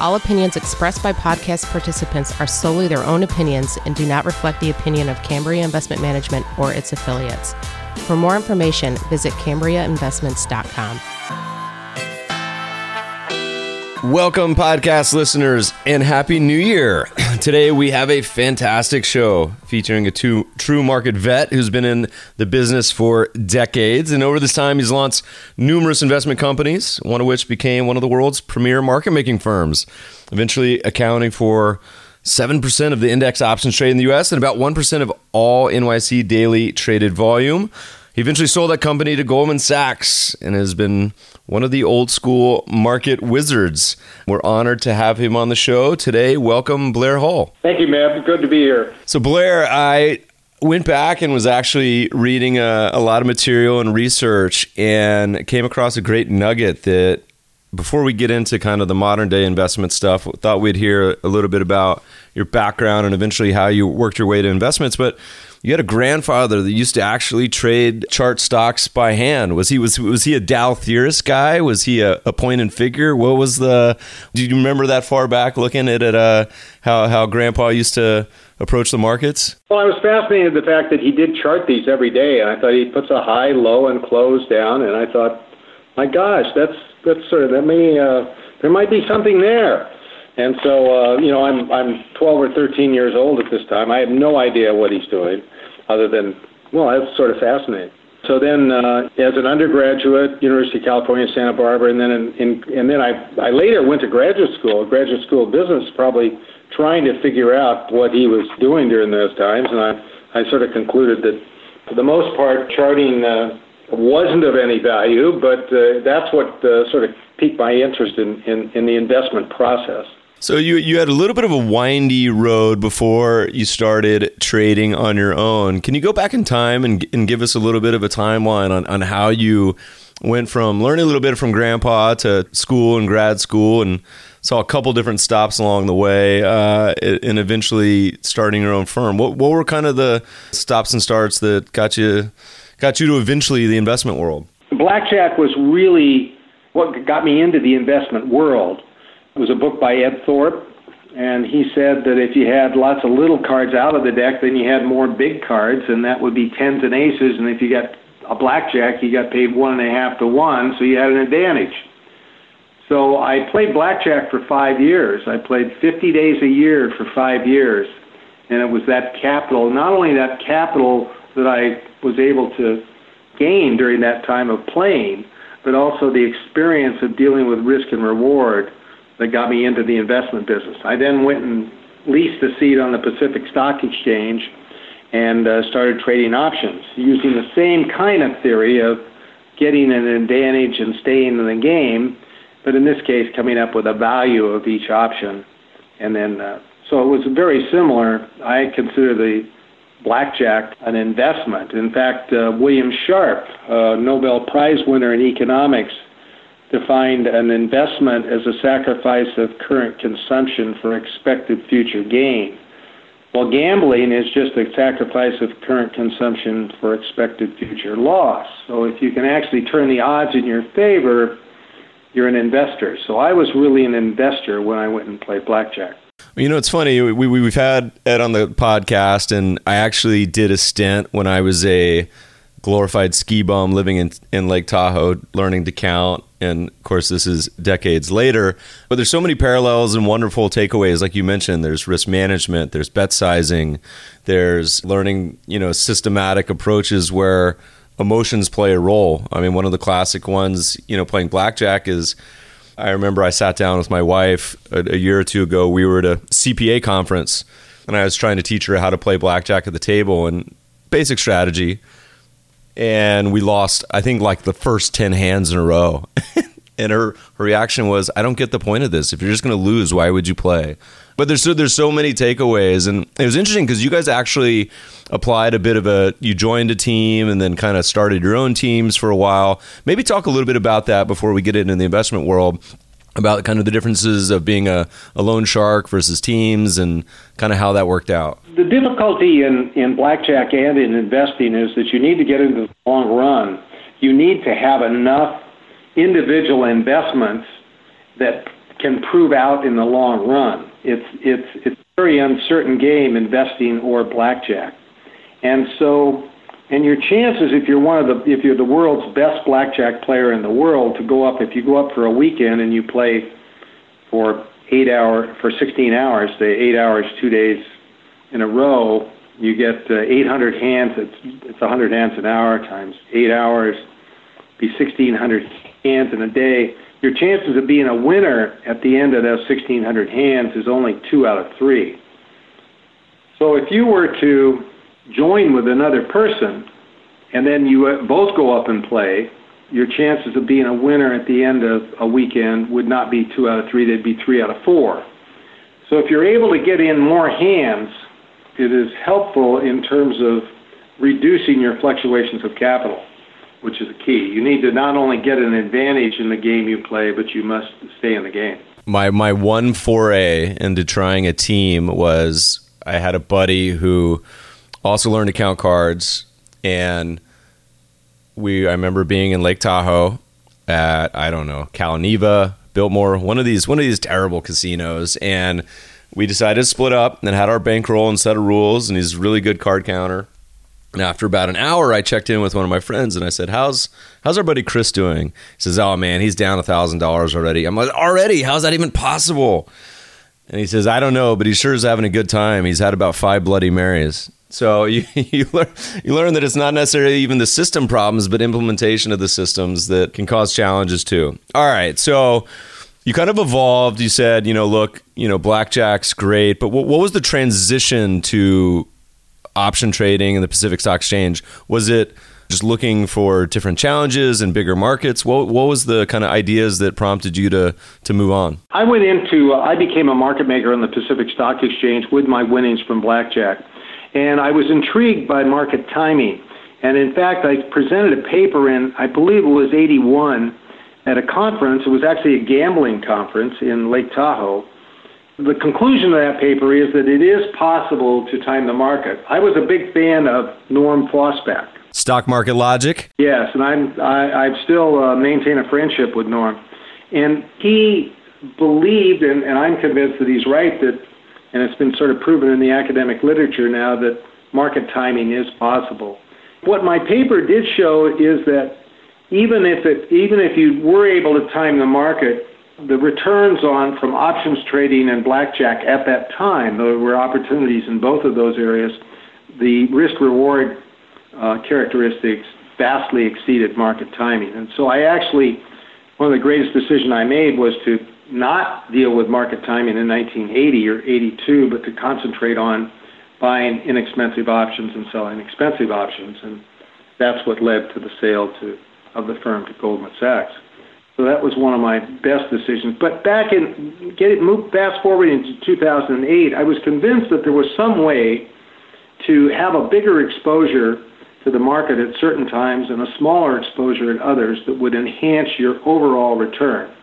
All opinions expressed by podcast participants are solely their own opinions and do not reflect the opinion of Cambria Investment Management or its affiliates. For more information, visit CambriaInvestments.com. Welcome, podcast listeners, and Happy New Year. Today, we have a fantastic show featuring a two, true market vet who's been in the business for decades. And over this time, he's launched numerous investment companies, one of which became one of the world's premier market making firms, eventually accounting for 7% of the index options trade in the US and about 1% of all NYSE daily traded volume. He eventually sold that company to Goldman Sachs and has been one of the old school market wizards. We're honored to have him on the show today. Welcome, Blair Hull. Thank you, Meb. Good to be here. So, Blair, I went back and was actually reading a, a lot of material and research and came across a great nugget that before we get into kind of the modern day investment stuff, thought we'd hear a little bit about your background and eventually how you worked your way to investments. But you had a grandfather that used to actually trade chart stocks by hand. Was he was was he a Dow theorist guy? Was he a, a point and figure? What was the? Do you remember that far back looking at it? Uh, how how Grandpa used to approach the markets? Well, I was fascinated the fact that he did chart these every day, and I thought he puts a high, low, and close down, and I thought, my gosh, that's that's sort of that may uh, there might be something there. And so, uh, you know, I'm I'm 12 or 13 years old at this time. I have no idea what he's doing, other than well, was sort of fascinated. So then, uh, as an undergraduate, University of California, Santa Barbara, and then in, in, and then I I later went to graduate school, graduate school of business, probably trying to figure out what he was doing during those times, and I I sort of concluded that for the most part, charting. Uh, wasn't of any value, but uh, that's what uh, sort of piqued my interest in, in, in the investment process. So you you had a little bit of a windy road before you started trading on your own. Can you go back in time and, and give us a little bit of a timeline on, on how you went from learning a little bit from grandpa to school and grad school and saw a couple different stops along the way uh, and eventually starting your own firm. What what were kind of the stops and starts that got you got you to eventually the investment world? Blackjack was really what got me into the investment world it was a book by Ed Thorp, and he said that if you had lots of little cards out of the deck, then you had more big cards, and that would be tens and aces. And if you got a blackjack, you got paid one and a half to one, so you had an advantage. So I played blackjack for five years. I played 50 days a year for five years, and it was that capital, not only that capital that I was able to gain during that time of playing, but also the experience of dealing with risk and reward that got me into the investment business. I then went and leased a seat on the Pacific Stock Exchange and uh, started trading options using the same kind of theory of getting an advantage and staying in the game, but in this case, coming up with a value of each option. And then, uh, so it was very similar. I consider the blackjack an investment. In fact, uh, William Sharpe, uh, Nobel Prize winner in economics, defined an investment as a sacrifice of current consumption for expected future gain. Well, gambling is just a sacrifice of current consumption for expected future loss. So if you can actually turn the odds in your favor, you're an investor. So I was really an investor when I went and played blackjack. You know, it's funny. We, we, we've had Ed on the podcast, and I actually did a stint when I was a glorified ski bum living in, in Lake Tahoe, learning to count. And of course, this is decades later. But there's so many parallels and wonderful takeaways. Like you mentioned, there's risk management, there's bet sizing, there's learning, you know, systematic approaches where emotions play a role. I mean, one of the classic ones, you know, playing blackjack is. I remember I sat down with my wife a, a year or two ago. We were at a CPA conference, and I was trying to teach her how to play blackjack at the table and basic strategy and we lost I think like the first 10 hands in a row. and her, her reaction was, "I don't get the point of this. If you're just going to lose, why would you play?" But there's so, there's so many takeaways, and it was interesting because you guys actually applied a bit of a you joined a team and then kind of started your own teams for a while. Maybe talk a little bit about that before we get into the investment world about kind of the differences of being a, a loan shark versus teams and kind of how that worked out. The difficulty in, in blackjack and in investing is that you need to get into the long run. You need to have enough individual investments that can prove out in the long run. It's it's it's a very uncertain game investing or blackjack. And so and your chances if you're one of the if you're the world's best blackjack player in the world to go up if you go up for a weekend and you play for 8 hour for 16 hours, say 8 hours 2 days in a row, you get uh, 800 hands it's it's 100 hands an hour times 8 hours be 1600 hands in a day. Your chances of being a winner at the end of those 1600 hands is only 2 out of 3. So if you were to join with another person, and then you uh, both go up and play, your chances of being a winner at the end of a weekend would not be two out of three, they'd be three out of four. So if you're able to get in more hands, it is helpful in terms of reducing your fluctuations of capital, which is a key. You need to not only get an advantage in the game you play, but you must stay in the game. My my one foray into trying a team was I had a buddy who also learned to count cards, and we I remember being in Lake Tahoe at I don't know Calneva, Biltmore, one of these one of these terrible casinos, and we decided to split up and had our bankroll and set of rules, and he's a really good card counter. And after about an hour, I checked in with one of my friends and I said, "How's how's our buddy Chris doing?" He says, "Oh man, he's down a thousand dollars already." I'm like, "Already? How's that even possible?" And he says, "I don't know, but he sure is having a good time. He's had about five Bloody Marys." So you you learn you learn that it's not necessarily even the system problems, but implementation of the systems that can cause challenges too. All right, so you kind of evolved. You said, you know, look, you know, blackjack's great, but what, what was the transition to option trading in the Pacific Stock Exchange? Was it just looking for different challenges and bigger markets? What what was the kind of ideas that prompted you to to move on? I went into uh, I became a market maker on the Pacific Stock Exchange with my winnings from blackjack. And I was intrigued by market timing. And in fact, I presented a paper in, I believe it was 81, at a conference. It was actually a gambling conference in Lake Tahoe. The conclusion of that paper is that it is possible to time the market. I was a big fan of Norm Fosback. Stock market logic? Yes, and I'm, I, I still uh, maintain a friendship with Norm. And he believed, and, and I'm convinced that he's right, that and it's been sort of proven in the academic literature now that market timing is possible. What my paper did show is that even if it even if you were able to time the market, the returns on from options trading and blackjack at that time, there were opportunities in both of those areas. The risk reward uh, characteristics vastly exceeded market timing, and so I actually one of the greatest decisions I made was to not deal with market timing in 1980 or 82, but to concentrate on buying inexpensive options and selling expensive options. And that's what led to the sale to, of the firm to Goldman Sachs. So that was one of my best decisions. But back in, get it, move fast forward into 2008, I was convinced that there was some way to have a bigger exposure to the market at certain times and a smaller exposure at others that would enhance your overall return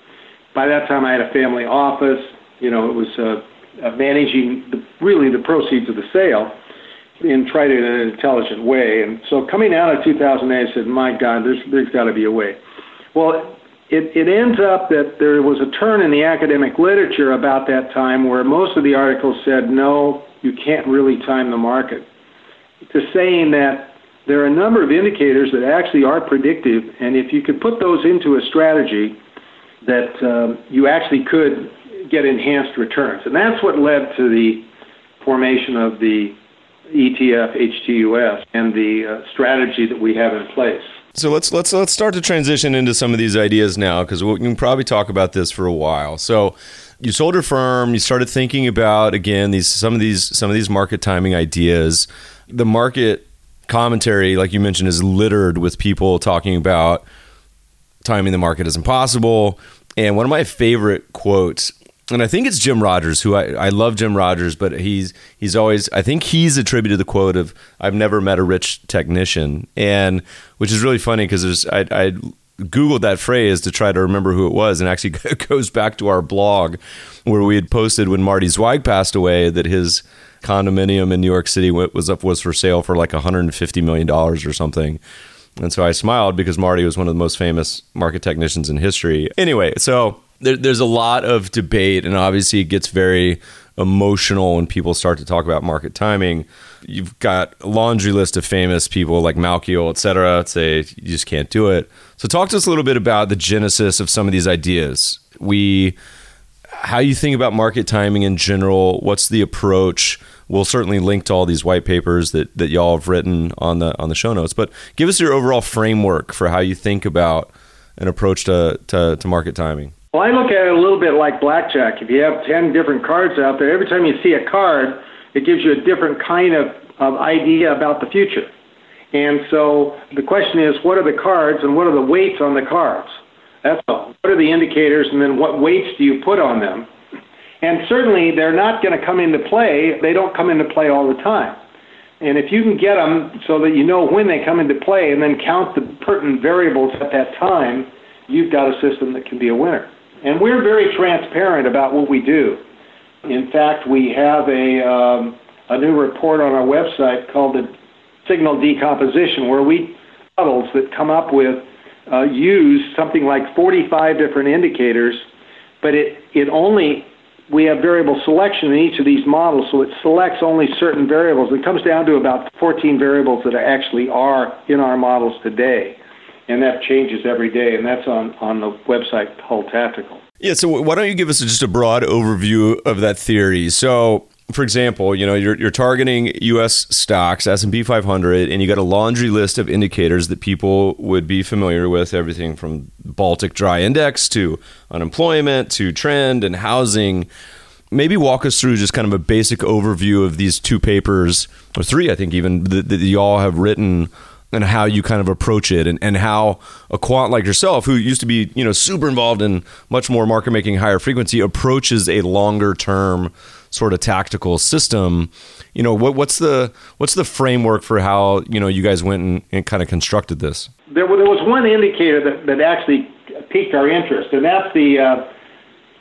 by that time I had a family office. You know, it was uh, uh, managing the, really the proceeds of the sale and tried it in an intelligent way. And so coming out of 2008, I said, my God, there's, there's got to be a way. Well, it, it ends up that there was a turn in the academic literature about that time where most of the articles said, no, you can't really time the market, to saying that there are a number of indicators that actually are predictive, and if you could put those into a strategy, that um, you actually could get enhanced returns. And that's what led to the formation of the ETF HTUS and the uh, strategy that we have in place. So let's let's let's start to transition into some of these ideas now because we can probably talk about this for a while. So you sold your firm, you started thinking about again these some of these some of these market timing ideas. The market commentary, like you mentioned, is littered with people talking about timing the market is impossible. And one of my favorite quotes, and I think it's Jim Rogers, who I, I love Jim Rogers, but he's he's always I think he's attributed the quote of I've never met a rich technician, and which is really funny because there's I, I googled that phrase to try to remember who it was, and actually goes back to our blog where we had posted when Marty Zweig passed away that his condominium in New York City was up was for sale for like 150 million dollars or something and so I smiled because Marty was one of the most famous market technicians in history. Anyway, so there, there's a lot of debate, and obviously it gets very emotional when people start to talk about market timing. You've got a laundry list of famous people like Malkiel, et cetera, say you just can't do it. So talk to us a little bit about the genesis of some of these ideas. We how you think about market timing in general, what's the approach? We'll certainly link to all these white papers that, that y'all have written on the on the show notes. But give us your overall framework for how you think about an approach to, to, to market timing. Well, I look at it a little bit like blackjack. If you have 10 different cards out there, every time you see a card, it gives you a different kind of, of idea about the future. And so the question is, what are the cards and what are the weights on the cards? That's all. What are the indicators and then what weights do you put on them? And certainly they're not going to come into play. They don't come into play all the time. And if you can get them so that you know when they come into play and then count the pertinent variables at that time, you've got a system that can be a winner. And we're very transparent about what we do. In fact, we have a, um, a new report on our website called the signal decomposition, where we models that come up with uh, use something like 45 different indicators, but it, it only we have variable selection in each of these models, so it selects only certain variables. It comes down to about 14 variables that actually are in our models today, and that changes every day, and that's on, on the website Hull Tactical. Yeah, so why don't you give us just a broad overview of that theory? So for example, you know, you're, you're targeting U.S. stocks, S&P 500, and you got a laundry list of indicators that people would be familiar with, everything from Baltic Dry Index to unemployment to trend and housing. Maybe walk us through just kind of a basic overview of these two papers, or three, I think, even that, that you all have written and how you kind of approach it and, and how a quant like yourself who used to be you know super involved in much more market making higher frequency approaches a longer term sort of tactical system you know what, what's the what's the framework for how you know you guys went and, and kind of constructed this there, there was one indicator that, that actually piqued our interest and that's the uh,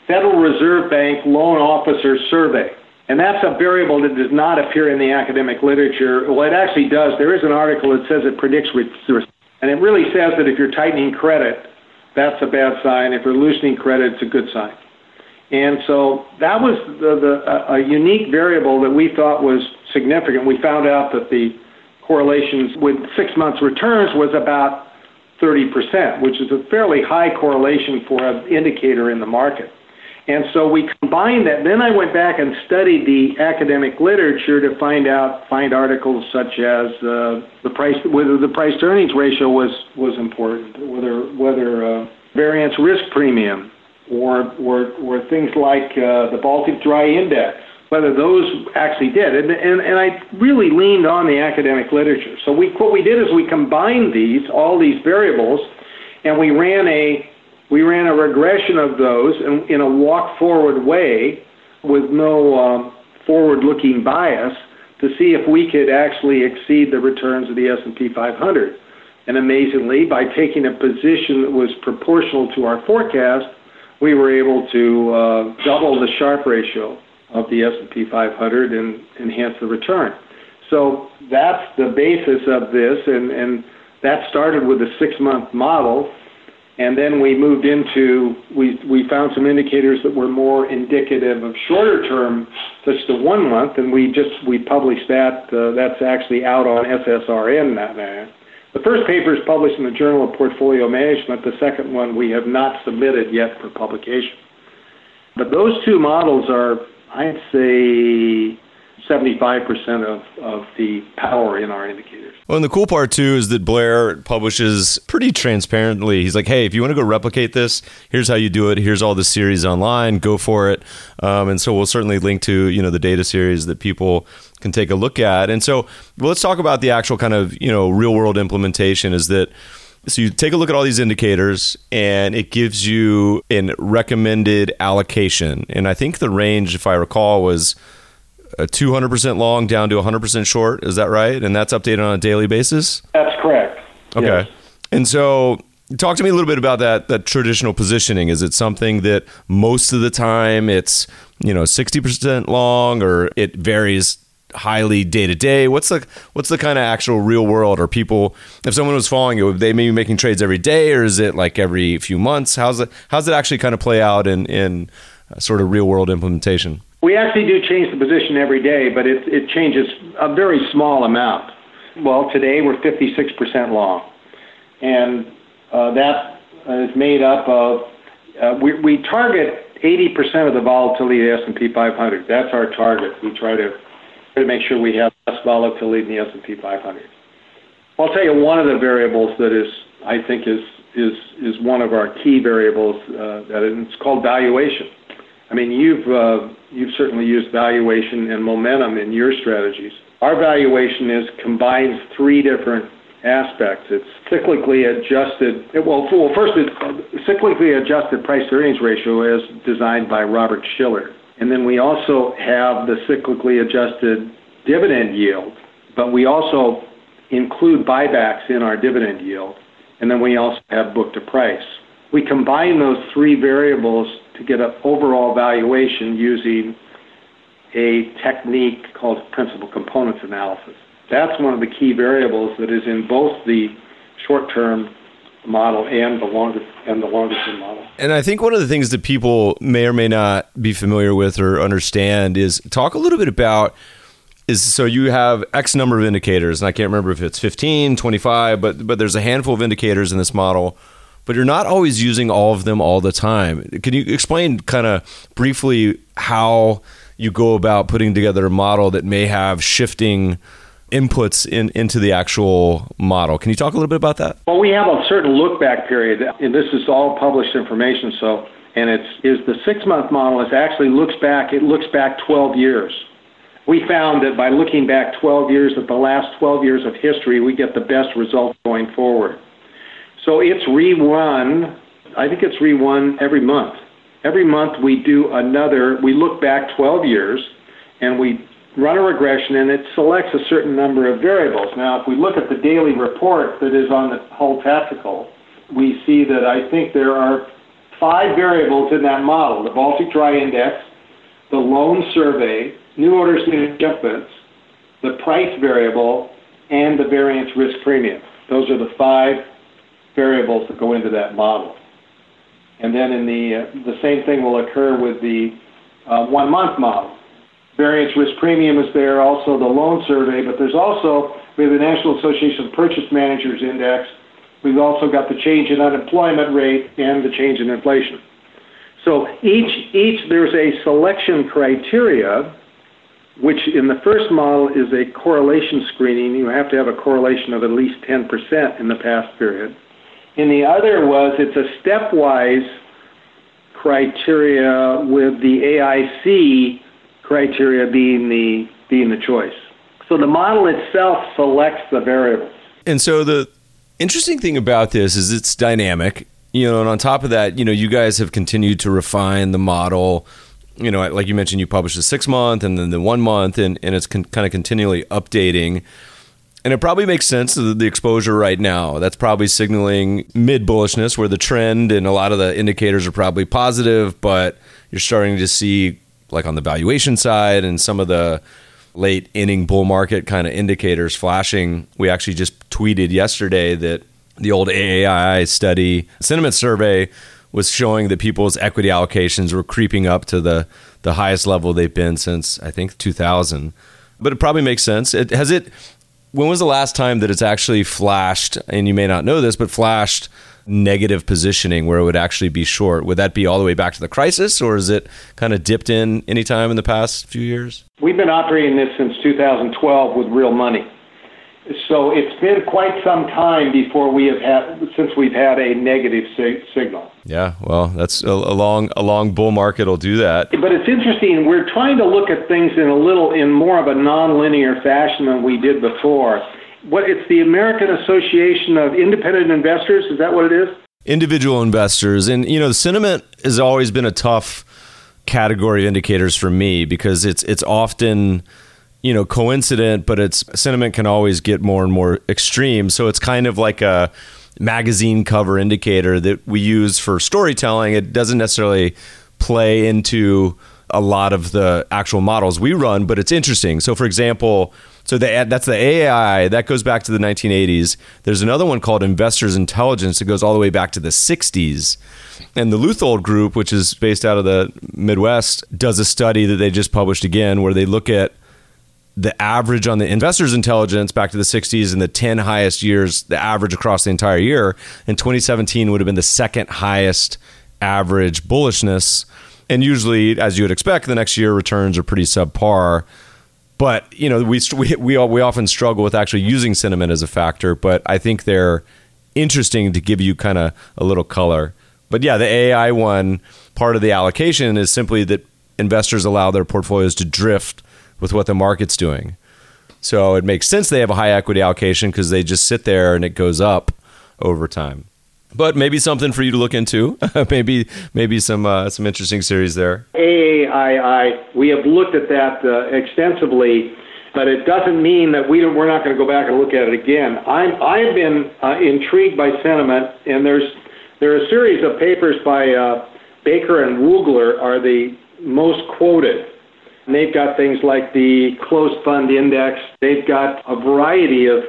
federal reserve bank loan officer survey and that's a variable that does not appear in the academic literature. Well, it actually does. There is an article that says it predicts recession. And it really says that if you're tightening credit, that's a bad sign. If you're loosening credit, it's a good sign. And so that was the, the, a unique variable that we thought was significant. We found out that the correlations with six months returns was about 30%, which is a fairly high correlation for an indicator in the market. And so we combined that. Then I went back and studied the academic literature to find out, find articles such as uh, the price, whether the price to earnings ratio was was important, whether whether uh, variance risk premium, or or, or things like uh, the Baltic Dry Index, whether those actually did. And, and and I really leaned on the academic literature. So we what we did is we combined these all these variables, and we ran a we ran a regression of those in, in a walk forward way with no um, forward looking bias to see if we could actually exceed the returns of the S&P 500. And amazingly, by taking a position that was proportional to our forecast, we were able to uh, double the Sharpe ratio of the S&P 500 and enhance the return. So that's the basis of this, and, and that started with a six-month model and then we moved into, we, we found some indicators that were more indicative of shorter term, such as the one month, and we just, we published that. Uh, that's actually out on SSRN now. The first paper is published in the Journal of Portfolio Management. The second one we have not submitted yet for publication. But those two models are, I'd say, 75% of, of the power in our indicators. Well, and the cool part too is that Blair publishes pretty transparently. He's like, hey, if you want to go replicate this, here's how you do it. Here's all the series online. Go for it. Um, and so we'll certainly link to you know the data series that people can take a look at. And so well, let's talk about the actual kind of you know real world implementation. Is that so you take a look at all these indicators and it gives you a recommended allocation. And I think the range, if I recall, was Uh, a 200% long down to 100% short. Is that right? And that's updated on a daily basis? That's correct. Okay. Yes. And so talk to me a little bit about that that traditional positioning. Is it something that most of the time it's, you know, 60% long or it varies highly day to day? What's the what's the kind of actual real world? Are people if someone was following you, they may be making trades every day, or is it like every few months? How's it how's it actually kind of play out in in uh, sort of real world implementation? We actually do change the position every day, but it it changes a very small amount. Well, today we're 56% long, and uh, that is made up of uh, we, we target 80% of the volatility of the S&P 500. That's our target. We try to to make sure we have less volatility in the S&P 500. I'll tell you one of the variables that is, I think, is is is one of our key variables. Uh, that it's called valuation. I mean, you've uh, you've certainly used valuation and momentum in your strategies. Our valuation is combines three different aspects. It's cyclically adjusted. Well, first, it's cyclically adjusted price to earnings ratio as designed by Robert Shiller. And then we also have the cyclically adjusted dividend yield, but we also include buybacks in our dividend yield. And then we also have book to price. We combine those three variables to get an overall valuation using a technique called principal components analysis. That's one of the key variables that is in both the short term model and the longer and the longer term model. And I think one of the things that people may or may not be familiar with or understand is talk a little bit about is so you have x number of indicators and I can't remember if it's 15, 25, but but there's a handful of indicators in this model. But you're not always using all of them all the time. Can you explain kind of briefly how you go about putting together a model that may have shifting inputs in, into the actual model. Can you talk a little bit about that? Well, we have a certain look back period, and this is all published information. So, and it's is the six month model. It actually looks back. It looks back 12 years. We found that by looking back 12 years at the last 12 years of history, we get the best results going forward. So it's rerun. I think it's rerun every month. Every month we do another. We look back 12 years, and we run a regression and it selects a certain number of variables. Now, if we look at the daily report that is on the Hull Tactical, we see that I think there are five variables in that model the Baltic Dry Index, the loan survey, new orders, new shipments, the price variable, and the variance risk premium. Those are the five variables that go into that model. And then in the, uh, the same thing will occur with the uh, one month model variance risk premium is there, also the loan survey, but there's also, we have the National Association of Purchase Managers Index. We've also got the change in unemployment rate and the change in inflation. So each, each there's a selection criteria, which in the first model is a correlation screening. You have to have a correlation of at least 10% in the past period. In the other was it's a stepwise criteria with the AIC criteria being the being the choice. So the model itself selects the variables. And so the interesting thing about this is it's dynamic. You know, and on top of that, you know, you guys have continued to refine the model. You know, like you mentioned, you published the six month and then the one month, and, and it's con- kind of continually updating. And it probably makes sense to the exposure right now. That's probably signaling mid bullishness, where the trend and a lot of the indicators are probably positive, but you're starting to see like on the valuation side and some of the late inning bull market kind of indicators flashing. We actually just tweeted yesterday that the old AAII study sentiment survey was showing that people's equity allocations were creeping up to the the highest level they've been since I think 2000. But it probably makes sense. It has it when was the last time that it's actually flashed and you may not know this but flashed negative positioning where it would actually be short. Would that be all the way back to the crisis, or is it kind of dipped in any time in the past few years? We've been operating this since 2012 with real money. So it's been quite some time before we have had since we've had a negative sig- signal. Yeah, well, that's a, a, long a long bull market will do that. But it's interesting. We're trying to look at things in a little in more of a nonlinear fashion than we did before what it's the American Association of Independent Investors. Is that what it is? Individual investors, and you know, the sentiment has always been a tough category of indicators for me because it's it's often you know coincident, but its sentiment can always get more and more extreme. So it's kind of like a magazine cover indicator that we use for storytelling. It doesn't necessarily play into a lot of the actual models we run, but it's interesting. So, for example, so the, that's the AI that goes back to the 1980s. There's another one called Investors Intelligence that goes all the way back to the 60s. And the Leuthold Group, which is based out of the Midwest, does a study that they just published again where they look at the average on the investors intelligence back to the 60s and the 10 highest years the average across the entire year. In 2017 would have been the second highest average bullishness. And usually as you would expect the next year returns are pretty subpar. But you know we we we, we often struggle with actually using sentiment as a factor but i think they're interesting to give you kind of a little color. But yeah the ai one part of the allocation is simply that investors allow their portfolios to drift with what the market's doing. So it makes sense they have a high equity allocation because they just sit there and it goes up over time. But maybe something for you to look into. maybe maybe some uh, some interesting series there. AAII, we have looked at that uh, extensively, but it doesn't mean that we we're not going to go back and look at it again. I'm I have been uh, intrigued by sentiment, and there's there are a series of papers by uh, Baker and Wurgler are the most quoted and they've got things like the closed fund index. They've got a variety of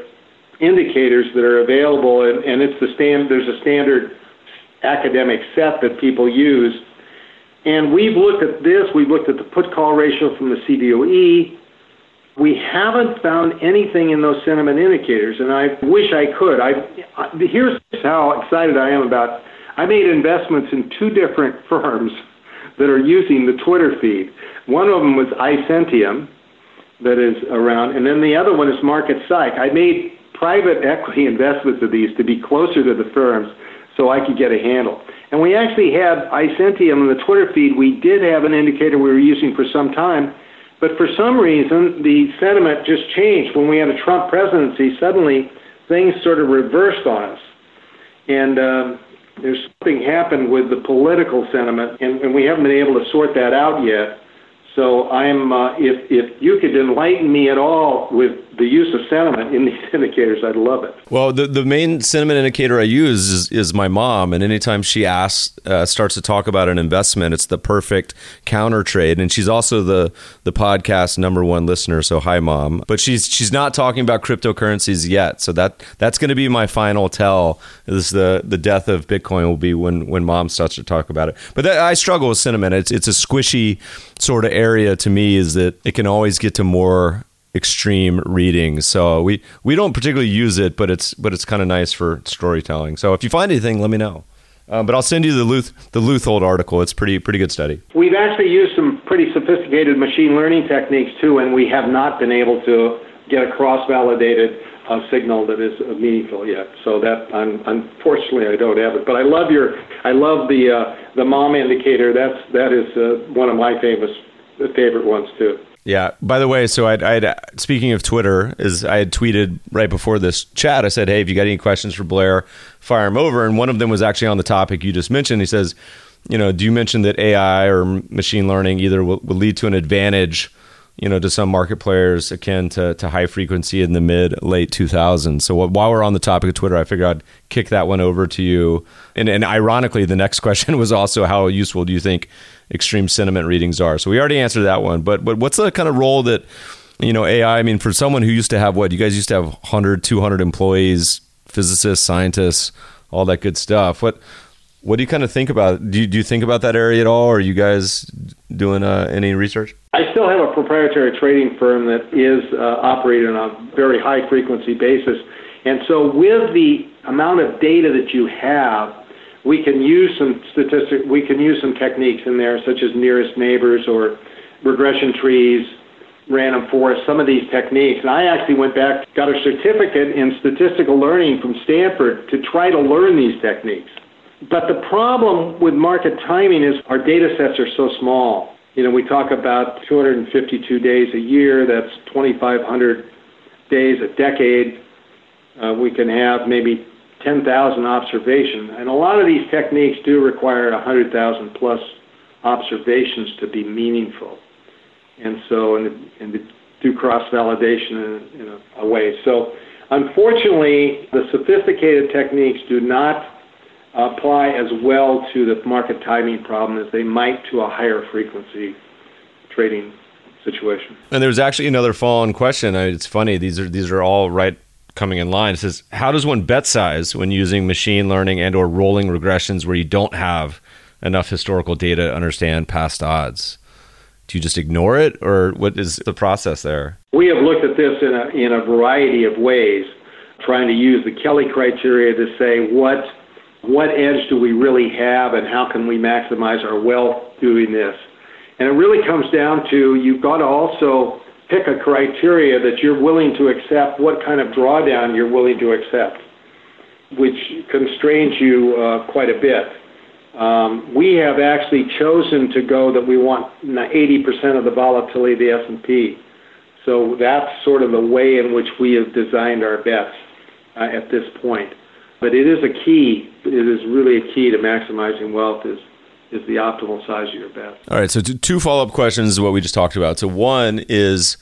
indicators that are available, and, and it's the stand. There's a standard academic set that people use. And we've looked at this. We've looked at the put call ratio from the CBOE. We haven't found anything in those sentiment indicators, and I wish I could. I, I here's how excited I am about. I made investments in two different firms that are using the Twitter feed. One of them was iSentium, that is around, and then the other one is Market Psych. I made private equity investments of these to be closer to the firms so I could get a handle. And we actually had iSentium in the Twitter feed. We did have an indicator we were using for some time, but for some reason the sentiment just changed. When we had a Trump presidency, suddenly things sort of reversed on us. And um, there's something happened with the political sentiment, and, and we haven't been able to sort that out yet. So I'm, uh, if, if you could enlighten me at all with the use of sentiment in these indicators, I'd love it. Well, the, the main sentiment indicator I use is, is my mom. And anytime she asks, uh, starts to talk about an investment, it's the perfect counter trade. And she's also the, the podcast number one listener. So hi, mom. But she's, she's not talking about cryptocurrencies yet. So that, that's going to be my final tell is the, the death of Bitcoin will be when, when mom starts to talk about it. But that, I struggle with sentiment. It's, it's a squishy sort of area to me is that it can always get to more extreme readings. So we we don't particularly use it, but it's but it's kind of nice for storytelling. So if you find anything, let me know. Um, but I'll send you the Luth the Leuthold article. It's pretty pretty good study. We've actually used some pretty sophisticated machine learning techniques too, and we have not been able to get a cross validated uh, signal that is uh, meaningful yet. So that I'm, unfortunately I don't have it. But I love your I love the uh, the mom indicator. That's that is uh, one of my famous favorite ones too. Yeah. By the way, so I'd, I'd speaking of Twitter, is I had tweeted right before this chat. I said, "Hey, if you got any questions for Blair, fire them over." And one of them was actually on the topic you just mentioned. He says, "You know, do you mention that AI or machine learning either will, will lead to an advantage?" You know, to some market players akin to, to high frequency in the mid late 2000s. So while we're on the topic of Twitter, I figured I'd kick that one over to you. And, and ironically, the next question was also how useful do you think extreme sentiment readings are. So we already answered that one. But but what's the kind of role that you know AI? I mean, for someone who used to have what you guys used to have 100, 200 employees, physicists, scientists, all that good stuff. What what do you kind of think about? Do you, do you think about that area at all? Are you guys doing uh, any research? I still have a proprietary trading firm that is uh, operated on a very high frequency basis. And so, with the amount of data that you have, we can use some statistic, we can use some techniques in there, such as nearest neighbors or regression trees, random forest, some of these techniques. And I actually went back, got a certificate in statistical learning from Stanford to try to learn these techniques. But the problem with market timing is our data sets are so small. You know, we talk about 252 days a year, that's 2,500 days a decade. uh, we can have maybe 10,000 observations. And a lot of these techniques do require 100,000 plus observations to be meaningful. And so, and, and do cross validation in, in a, a way. So, unfortunately, the sophisticated techniques do not apply as well to the market timing problem as they might to a higher frequency trading situation. And there's actually another follow-on question. It's funny; these are these are all right coming in line. It says, how does one bet size when using machine learning and or rolling regressions where you don't have enough historical data to understand past odds? Do you just ignore it, or what is the process there? We have looked at this in a, in a variety of ways, trying to use the Kelly criteria to say what what edge do we really have, and how can we maximize our wealth doing this. And it really comes down to you've got to also pick a criteria that you're willing to accept, what kind of drawdown you're willing to accept, which constrains you uh, quite a bit. Um, we have actually chosen to go that we want 80% of the volatility of the S&P. So that's sort of the way in which we have designed our bets uh, at this point. But it is a key. It is really a key to maximizing wealth. Is is the optimal size of your bet. All right. So two follow up questions is what we just talked about. So one is,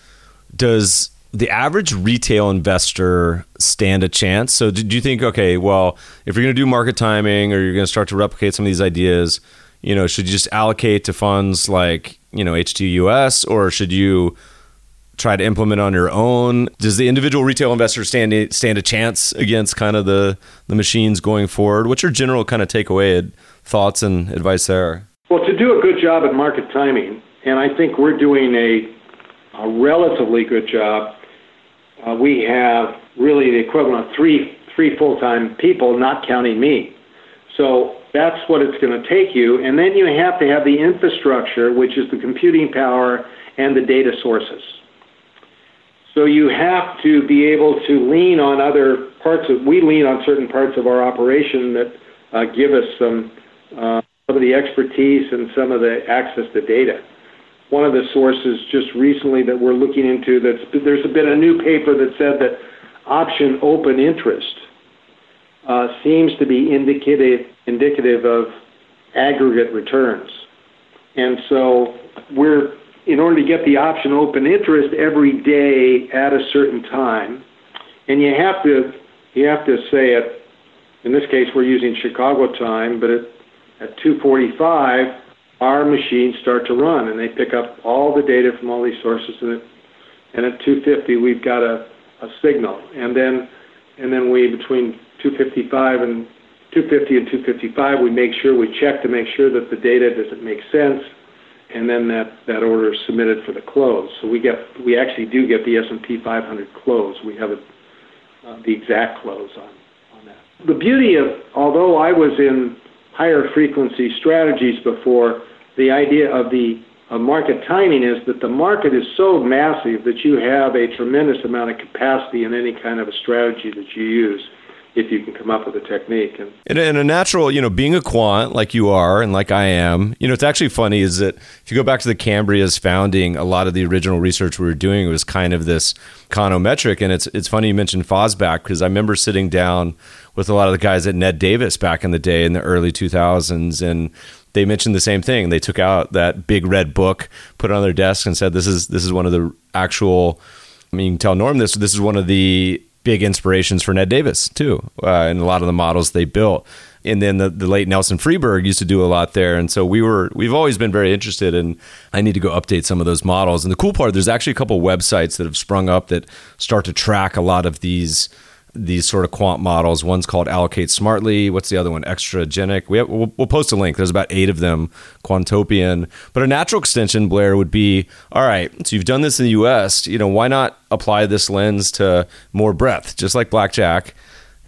does the average retail investor stand a chance? So do you think, okay, well, if you're going to do market timing or you're going to start to replicate some of these ideas, you know, should you just allocate to funds like, you know, HTUS or should you try to implement on your own? Does the individual retail investor stand stand a chance against kind of the the machines going forward? What's your general kind of takeaway thoughts and advice there? Well, to do a good job at market timing, and I think we're doing a, a relatively good job. Uh, we have really the equivalent of three three full time people, not counting me. So that's what it's going to take you, and then you have to have the infrastructure, which is the computing power and the data sources. So you have to be able to lean on other parts of, we lean on certain parts of our operation that uh, give us some, uh, some of the expertise and some of the access to data. One of the sources just recently that we're looking into, that's, there's been a new paper that said that option open interest uh, seems to be indicative, indicative of aggregate returns. And so we're in order to get the option open interest every day at a certain time, and you have to you have to say it. In this case, we're using Chicago time, but at at 2:45, our machines start to run, and they pick up all the data from all these sources, and, it, and at 2:50, we've got a, a signal, and then and then we between 2:55 and 250 and 255, we make sure we check to make sure that the data doesn't make sense and then that, order is submitted for the close. So we get we actually do get the S&P 500 close. We have the exact close on, on that. The beauty of although I was in higher frequency strategies before, the idea of the market timing is that the market is so massive that you have a tremendous amount of capacity in any kind of a strategy that you use if you can come up with a technique. And, and, a natural, you know, being a quant like you are and like I am, you know, it's actually funny is that if you go back to the Cambria's founding, a lot of the original research we were doing was kind of this econometric. And it's, it's funny you mentioned Fosback because I remember sitting down with a lot of the guys at Ned Davis back in the day in the early 2000s and they mentioned the same thing. They took out that big red book, put it on their desk and said, this is, this is one of the actual, I mean, you can tell Norm this, this is one of the big inspirations for Ned Davis too, uh, and a lot of the models they built. And then the, the late Nelson Freeburg used to do a lot there, and so we were we've always been very interested. And I need to go update some of those models. And the cool part, there's actually a couple websites that have sprung up that start to track a lot of these these sort of quant models. One's called Allocate Smartly. What's the other one? Extragenic. We have, we'll, we'll, post a link. There's about eight of them. Quantopian. But a natural extension, Blair, would be all right. So you've done this in the U.S. You know, why not apply this lens to more breadth, just like blackjack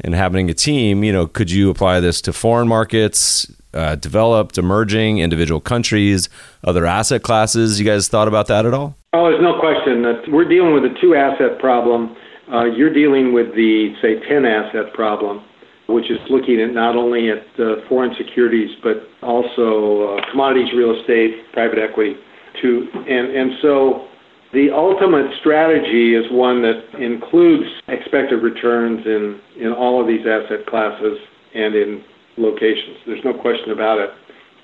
and having a team? You know, could you apply this to foreign markets? Uh, developed, emerging, individual countries, other asset classes. You guys thought about that at all? Oh, there's no question that we're dealing with a two asset problem you're dealing with the, say, 10 asset problem, which is looking at not only at uh, foreign securities, but also uh, commodities, real estate, private equity. And, and so the ultimate strategy is one that includes expected returns in, in all of these asset classes and in locations. There's no question about it.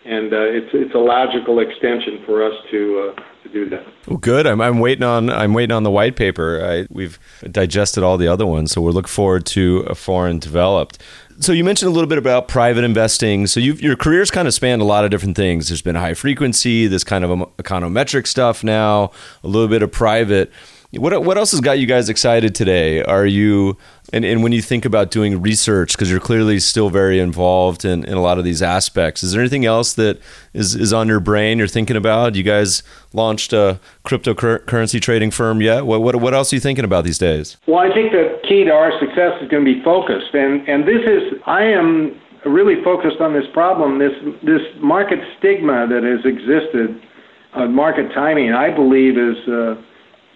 And uh, it's it's a logical extension for us to uh, to do that. Well, good. I'm, I'm waiting on I'm waiting on the white paper. I, we've digested all the other ones, so we're looking forward to a foreign developed. So you mentioned a little bit about private investing. So your career's kind of spanned a lot of different things. There's been high frequency, this kind of econometric stuff now, a little bit of private. What what else has got you guys excited today? Are you and, and when you think about doing research, because you're clearly still very involved in, in a lot of these aspects, is there anything else that is, is on your brain you're thinking about? You guys launched a cryptocurrency trading firm yet? What, what, what else are you thinking about these days? Well, I think the key to our success is going to be focused. And, and this is, I am really focused on this problem, this, this market stigma that has existed, uh, market timing, I believe is. Uh,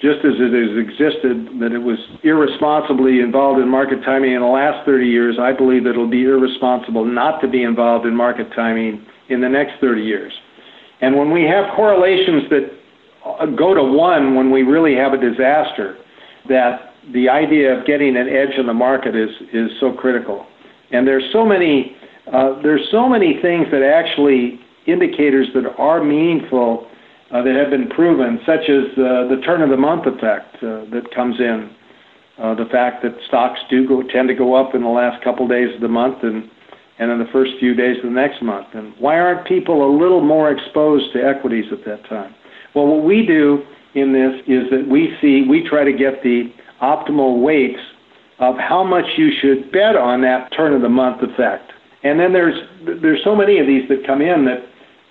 just as it has existed, that it was irresponsibly involved in market timing in the last 30 years, I believe that it'll be irresponsible not to be involved in market timing in the next 30 years. And when we have correlations that go to one when we really have a disaster, that the idea of getting an edge in the market is, is so critical. And there's so many uh, there's so many things that actually indicators that are meaningful uh, that have been proven, such as uh, the turn of the month effect uh, that comes in. Uh, the fact that stocks do go, tend to go up in the last couple days of the month and, and in the first few days of the next month. And why aren't people a little more exposed to equities at that time? Well, what we do in this is that we see, we try to get the optimal weights of how much you should bet on that turn of the month effect. And then there's there's so many of these that come in that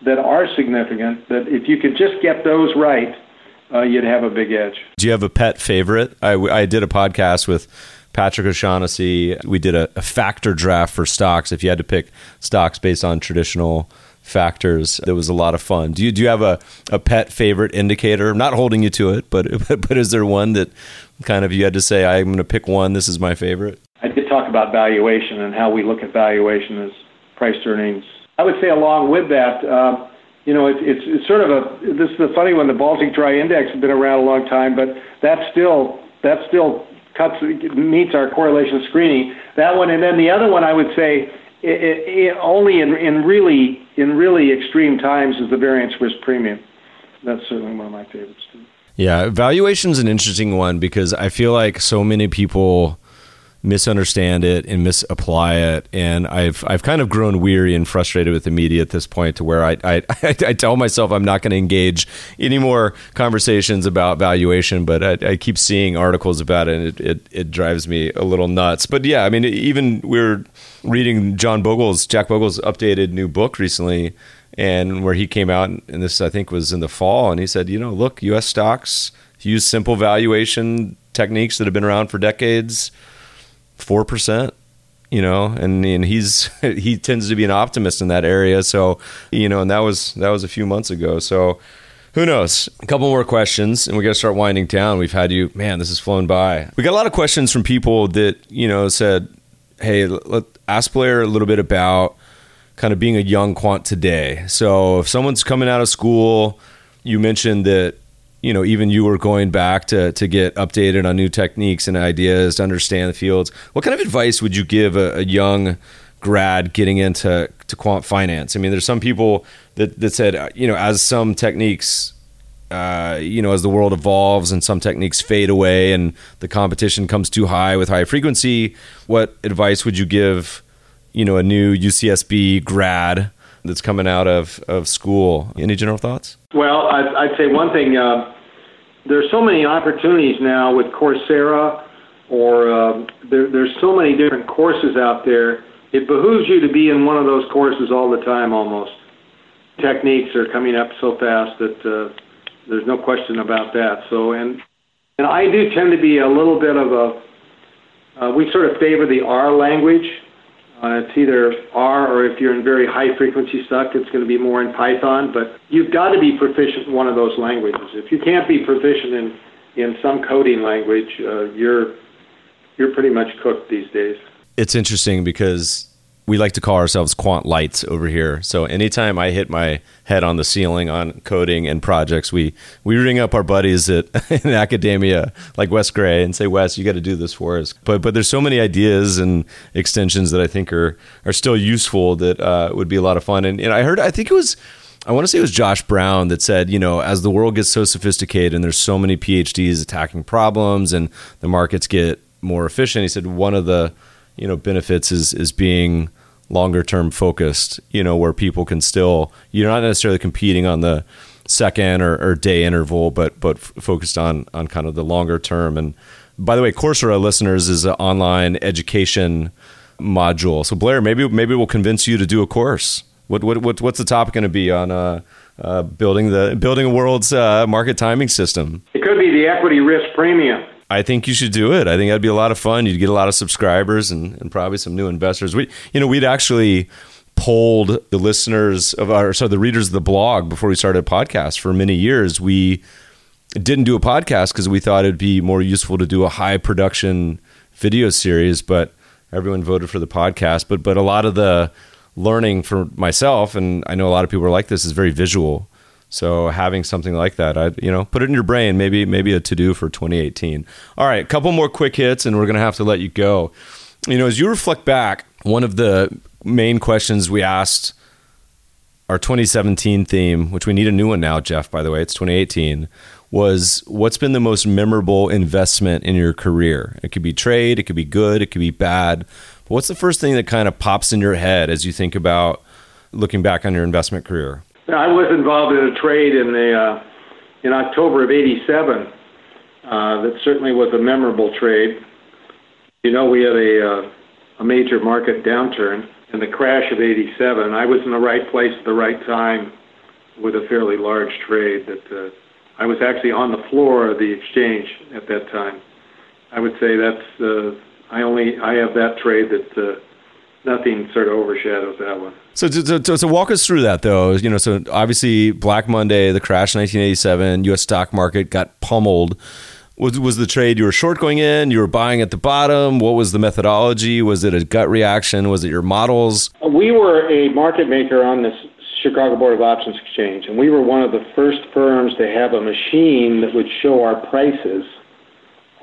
that are significant that if you could just get those right, uh, you'd have a big edge. Do you have a pet favorite? I, I did a podcast with Patrick O'Shaughnessy. We did a, a factor draft for stocks. If you had to pick stocks based on traditional factors. It was a lot of fun. Do you do you have a, a pet favorite indicator? I'm not holding you to it, but but is there one that kind of you had to say I'm going to pick one? This is my favorite. I did talk about valuation and how we look at valuation as price earnings I would say along with that, uh, you know, it, it's sort of a this is a funny one. The Baltic Dry Index has been around a long time, but that still that still cuts meets our correlation screening. That one, and then the other one, I would say, it, only in in really in really extreme times is the variance risk premium. That's certainly one of my favorites too. Yeah, valuation is an interesting one because I feel like so many people misunderstand it and misapply it. And I've I've kind of grown weary and frustrated with the media at this point to where I I, I tell myself I'm not going to engage any more conversations about valuation, but I, I keep seeing articles about it and it, it, it drives me a little nuts. But yeah, I mean, even we're reading John Bogle's Jack Bogle's updated new book recently and where he came out and this I think was in the fall and he said, you know, look, US stocks use simple valuation techniques that have been around for decades four percent you know and, and he's he tends to be an optimist in that area. So you know and that was that was a few months ago. So who knows? A couple more questions and we got to start winding down. We've had you man this has flown by. We got a lot of questions from people that you know said hey let ask blair a little bit about kind of being a young quant today. So if someone's coming out of school you mentioned that you know, even you were going back to to get updated on new techniques and ideas to understand the fields. What kind of advice would you give a, a young grad getting into to quant finance? I mean, there's some people that that said, uh, you know, as some techniques uh, you know, as the world evolves and some techniques fade away and the competition comes too high with high frequency, what advice would you give, you know, a new UCSB grad that's coming out of, of school? Any general thoughts? Well, I'd, I'd say one thing. Uh, there's so many opportunities now with Coursera, or uh, there, there's so many different courses out there. It behooves you to be in one of those courses all the time, almost. Techniques are coming up so fast that uh, there's no question about that. So, and and I do tend to be a little bit of a. Uh, we sort of favor the R language uh, it's either R or if you're in very high frequency stuff, it's going to be more in Python. But you've got to be proficient in one of those languages. If you can't be proficient in in some coding language, uh, you're you're pretty much cooked these days. It's interesting because we like to call ourselves quant lights over here. So anytime I hit my head on the ceiling on coding and projects, we we ring up our buddies at in academia like Wes Gray and say, Wes, you got to do this for us. But but there's so many ideas and extensions that I think are are still useful that uh, would be a lot of fun. And, and I heard I think it was. I want to say it was Josh Brown that said, you know, as the world gets so sophisticated and there's so many PhDs attacking problems and the markets get more efficient, he said one of the you know benefits is is being longer term focused you know where people can still you're not necessarily competing on the second or, or day interval but but f- focused on on kind of the longer term. And by the way coursera listeners is an online education module. So blair maybe maybe we'll convince you to do a course. What what, what what's the topic going to be on uh, uh, building the building a world's uh, market timing system? It could be the equity risk premium I think you should do it. I think that'd be a lot of fun. You'd get a lot of subscribers and, and probably some new investors. We, you know, we'd actually polled the listeners of our, so the readers of the blog before we started a podcast for many years. We didn't do a podcast because we thought it'd be more useful to do a high production video series, but everyone voted for the podcast. But, but a lot of the learning for myself, and I know a lot of people are like this, is very visual. So having something like that, I you know, put it in your brain. Maybe maybe a to do for 2018. All right, a couple more quick hits, and we're gonna have to let you go. You know, as you reflect back, one of the main questions we asked our 2017 theme, which we need a new one now, Jeff. By the way, it's 2018. Was what's been the most memorable investment in your career? It could be trade, it could be good, it could be bad. But what's the first thing that kind of pops in your head as you think about looking back on your investment career? I was involved in a trade in the uh, in October of '87. Uh, that certainly was a memorable trade. You know, we had a uh, a major market downturn in the crash of '87. I was in the right place at the right time with a fairly large trade. That I was actually on the floor of the exchange at that time. I would say that's I only I have that trade that. Nothing sort of overshadows that one. So to, to, walk us through that though, you know, so obviously Black Monday, the crash in 1987, U.S. stock market got pummeled. Was was the trade you were short going in? You were buying at the bottom. What was the methodology? Was it a gut reaction? Was it your models? We were a market maker on this Chicago Board of Options Exchange, and we were one of the first firms to have a machine that would show our prices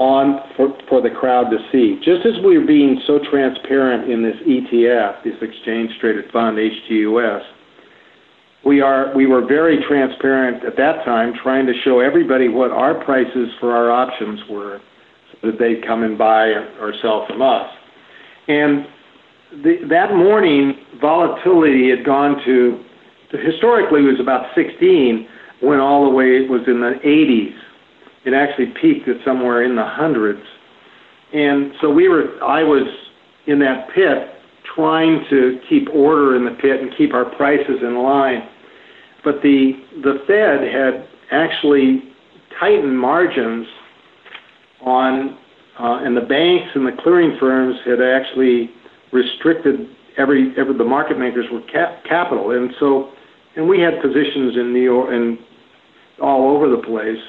on for, for the crowd to see. Just as we are being so transparent in this ETF, this exchange traded fund, HTUS, we are we were very transparent at that time, trying to show everybody what our prices for our options were, so that they'd come and buy or sell from us. And the, that morning, volatility had gone to historically it was about 16, went all the way it was in the 80s it actually peaked at somewhere in the hundreds. And so we were, I was in that pit trying to keep order in the pit and keep our prices in line. But the, the Fed had actually tightened margins on, uh, and the banks and the clearing firms had actually restricted every, every the market makers with cap, capital. And so, and we had positions in New York and all over the place.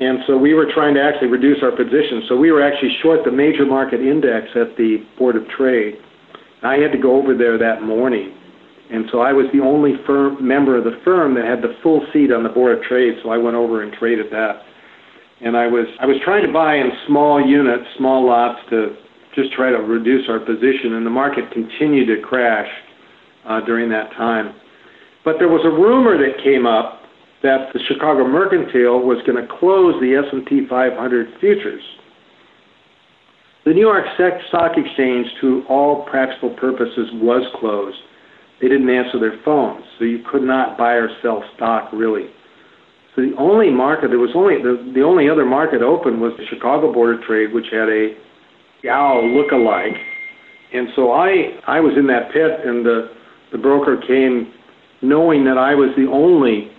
And so we were trying to actually reduce our position. So we were actually short the major market index at the Board of Trade. I had to go over there that morning. And so I was the only firm, member of the firm that had the full seat on the Board of Trade, so I went over and traded that. And I was I was trying to buy in small units, small lots to just try to reduce our position, and the market continued to crash uh, during that time. But there was a rumor that came up that the Chicago Mercantile was going to close the S&P 500 futures. The New York Stock Exchange, to all practical purposes, was closed. They didn't answer their phones, so you could not buy or sell stock really. So the only market there was only the, the only other market open was the Chicago Board of Trade, which had a Dow look-alike. And so I I was in that pit, and the the broker came knowing that I was the only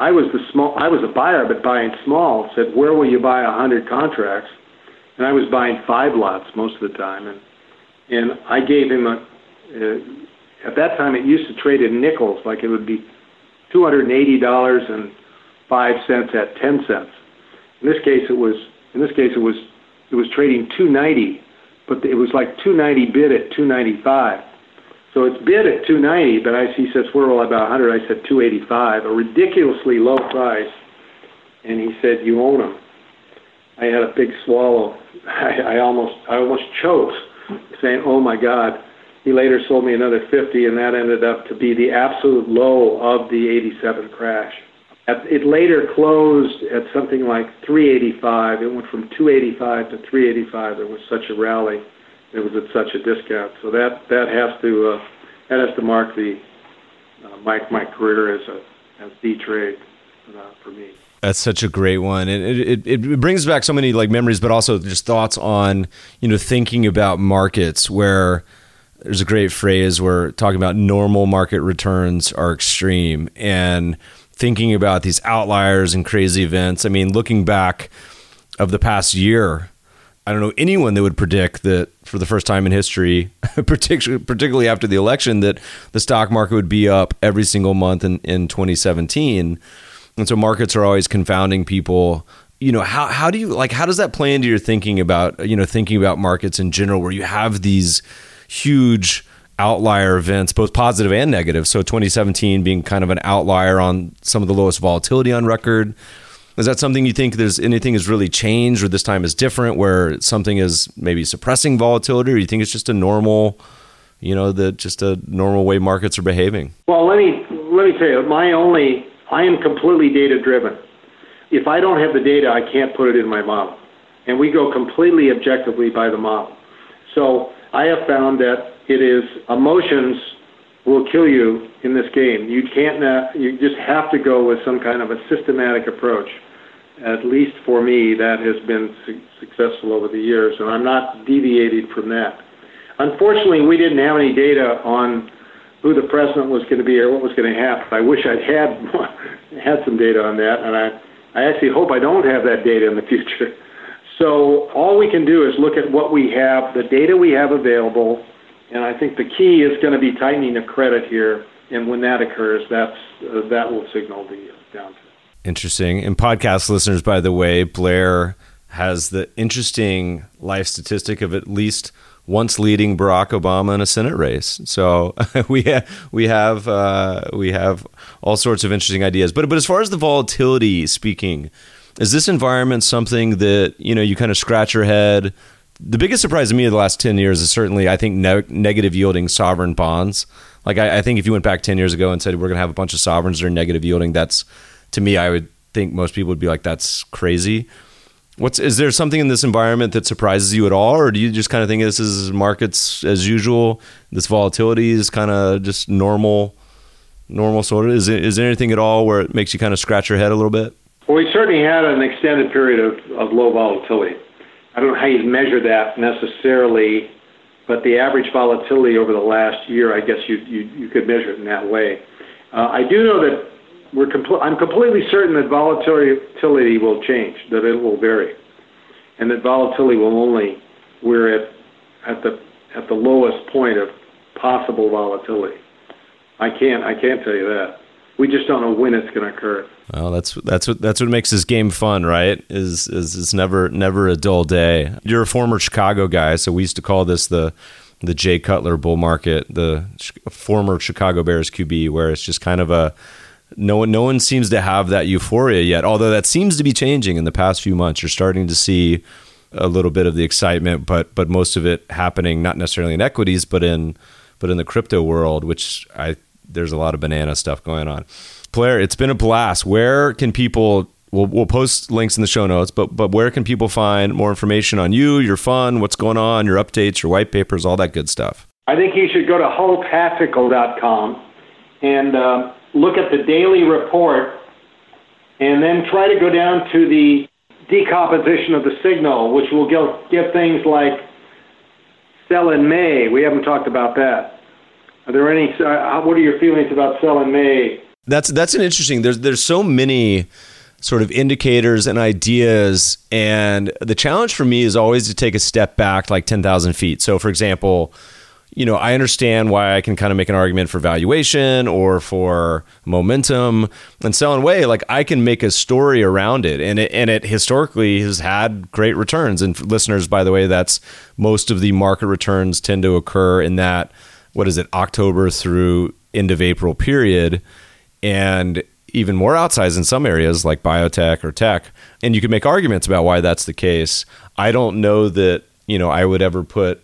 I was the small. I was a buyer, but buying small. Said, where will you buy a hundred contracts? And I was buying five lots most of the time, and and I gave him a. Uh, at that time, it used to trade in nickels, like it would be two hundred and eighty dollars and five cents at ten cents. In this case, it was. In this case, it was. It was trading two ninety, but it was like two ninety bid at two ninety five. So it's bid at 290, but I he says we're all about 100. I said 285, a ridiculously low price. And he said you own them. I had a big swallow. I, I almost I almost choked, saying, "Oh my God." He later sold me another 50, and that ended up to be the absolute low of the 87 crash. It later closed at something like 385. It went from 285 to 385. There was such a rally. It was at such a discount. So that that has to uh, that has to mark the uh, my my career as a as the trade uh, for me. That's such a great one, and it, it, it brings back so many like memories, but also just thoughts on you know thinking about markets where there's a great phrase where talking about normal market returns are extreme, and thinking about these outliers and crazy events. I mean, looking back of the past year, I don't know anyone that would predict that for the first time in history, particularly particularly after the election, that the stock market would be up every single month in, in 2017 and so markets are always confounding people. You know how how do you like how does that play into your thinking about you know thinking about markets in general where you have these huge outlier events both positive and negative? So 2017 being kind of an outlier on some of the lowest volatility on record is that something you think there's anything has really changed or this time is different where something is maybe suppressing volatility or you think it's just a normal you know the just a normal way markets are behaving well let me let me tell you my only I am completely data driven. If I don't have the data, I can't put it in my model. And we go completely objectively by the model. So I have found that it is emotions will kill you in this game. You can't, you just have to go with some kind of a systematic approach. At least for me, that has been su- successful over the years, and I'm not deviating from that. Unfortunately, we didn't have any data on who the president was going to be or what was going to happen. I wish I'd had had some data on that, and I I actually hope I don't have that data in the future. So all we can do is look at what we have, the data we have available, and I think the key is going to be tightening of credit here. And when that occurs, that's uh, that will signal the uh, downturn. Interesting. And podcast listeners, by the way, Blair has the interesting life statistic of at least once leading Barack Obama in a Senate race. So we ha- we have uh, we have all sorts of interesting ideas. But but as far as the volatility speaking, is this environment something that you know you kind of scratch your head? The biggest surprise to me of the last ten years is certainly I think ne- negative yielding sovereign bonds. Like I, I think if you went back ten years ago and said we're going to have a bunch of sovereigns that are negative yielding, that's to me I would think most people would be like that's crazy. What's is there something in this environment that surprises you at all, or do you just kind of think this is markets as usual? This volatility is kind of just normal, normal sort of. Is it, is there anything at all where it makes you kind of scratch your head a little bit? Well, we certainly had an extended period of, of low volatility. I don't know how you measure that necessarily, but the average volatility over the last year, I guess you you, you could measure it in that way. Uh, I do know that we're compl- I'm completely certain that volatility will change, that it will vary, and that volatility will only we're at at the at the lowest point of possible volatility. I can't I can't tell you that. We just don't know when it's going to occur. Well, that's that's what that's what makes this game fun, right? Is is it's never never a dull day. You're a former Chicago guy, so we used to call this the the Jay Cutler bull market, the former Chicago Bears QB, where it's just kind of a no one no one seems to have that euphoria yet although that seems to be changing in the past few months. You're starting to see a little bit of the excitement but but most of it happening not necessarily in equities but in but in the crypto world which i there's a lot of banana stuff going on. Blair, it's been a blast. Where can people we'll, we'll post links in the show notes but but where can people find more information on you your fun what's going on your updates your white papers all that good stuff? I think you should go to hulltactical.com and uh, look at the daily report, and then try to go down to the decomposition of the signal, which will give, things like sell in May. We haven't talked about that. Are there any? Uh, what are your feelings about sell in May? That's that's an interesting. There's there's so many sort of indicators and ideas, and the challenge for me is always to take a step back, like ten thousand feet. So, for example you know, I understand why I can kind of make an argument for valuation or for momentum and sell way. Like I can make a story around it, and it and it historically has had great returns. And listeners, by the way, that's most of the market returns tend to occur in that what is it, October through end of April period, and even more outsized in some areas like biotech or tech. And you can make arguments about why that's the case. I don't know that, you know, I would ever put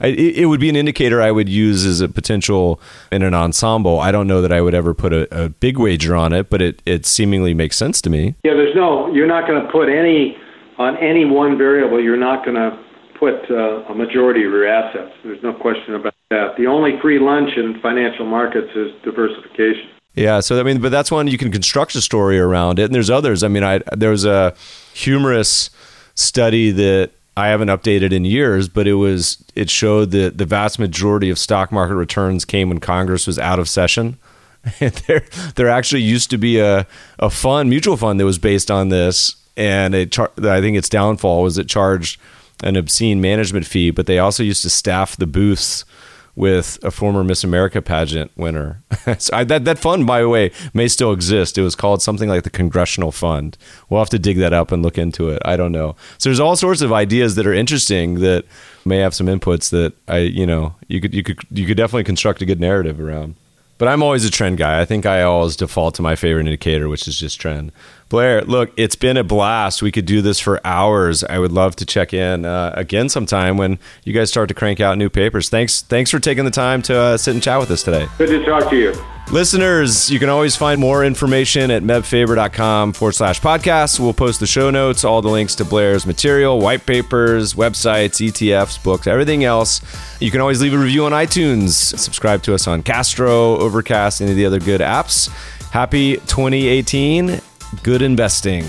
I, it would be an indicator I would use as a potential in an ensemble. I don't know that I would ever put a, a big wager on it, but it, it seemingly makes sense to me. Yeah, there's no, you're not going to put any, on any one variable, you're not going to put uh, a majority of your assets. There's no question about that. The only free lunch in financial markets is diversification. Yeah, so I mean, but that's one you can construct a story around it, and there's others. I mean, I there was a humorous study that I haven't updated in years, but it was it showed that the vast majority of stock market returns came when Congress was out of session. there, there actually used to be a, a fund, mutual fund, that was based on this, and it char- I think its downfall was it charged an obscene management fee, but they also used to staff the booths with a former Miss America pageant winner. so I, that that fund, by the way, may still exist. It was called something like the Congressional Fund. We'll have to dig that up and look into it. I don't know. So there's all sorts of ideas that are interesting that may have some inputs that I, you know, you could you could you could definitely construct a good narrative around. But I'm always a trend guy. I think I always default to my favorite indicator, which is just trend. Blair, look, it's been a blast. We could do this for hours. I would love to check in uh, again sometime when you guys start to crank out new papers. Thanks, thanks for taking the time to uh, sit and chat with us today. Good to talk to you. Listeners, you can always find more information at mebfaber.com forward slash podcast. We'll post the show notes, all the links to Blair's material, white papers, websites, ETFs, books, everything else. You can always leave a review on iTunes. Subscribe to us on Castro, Overcast, any of the other good apps. Happy 2018. Good investing.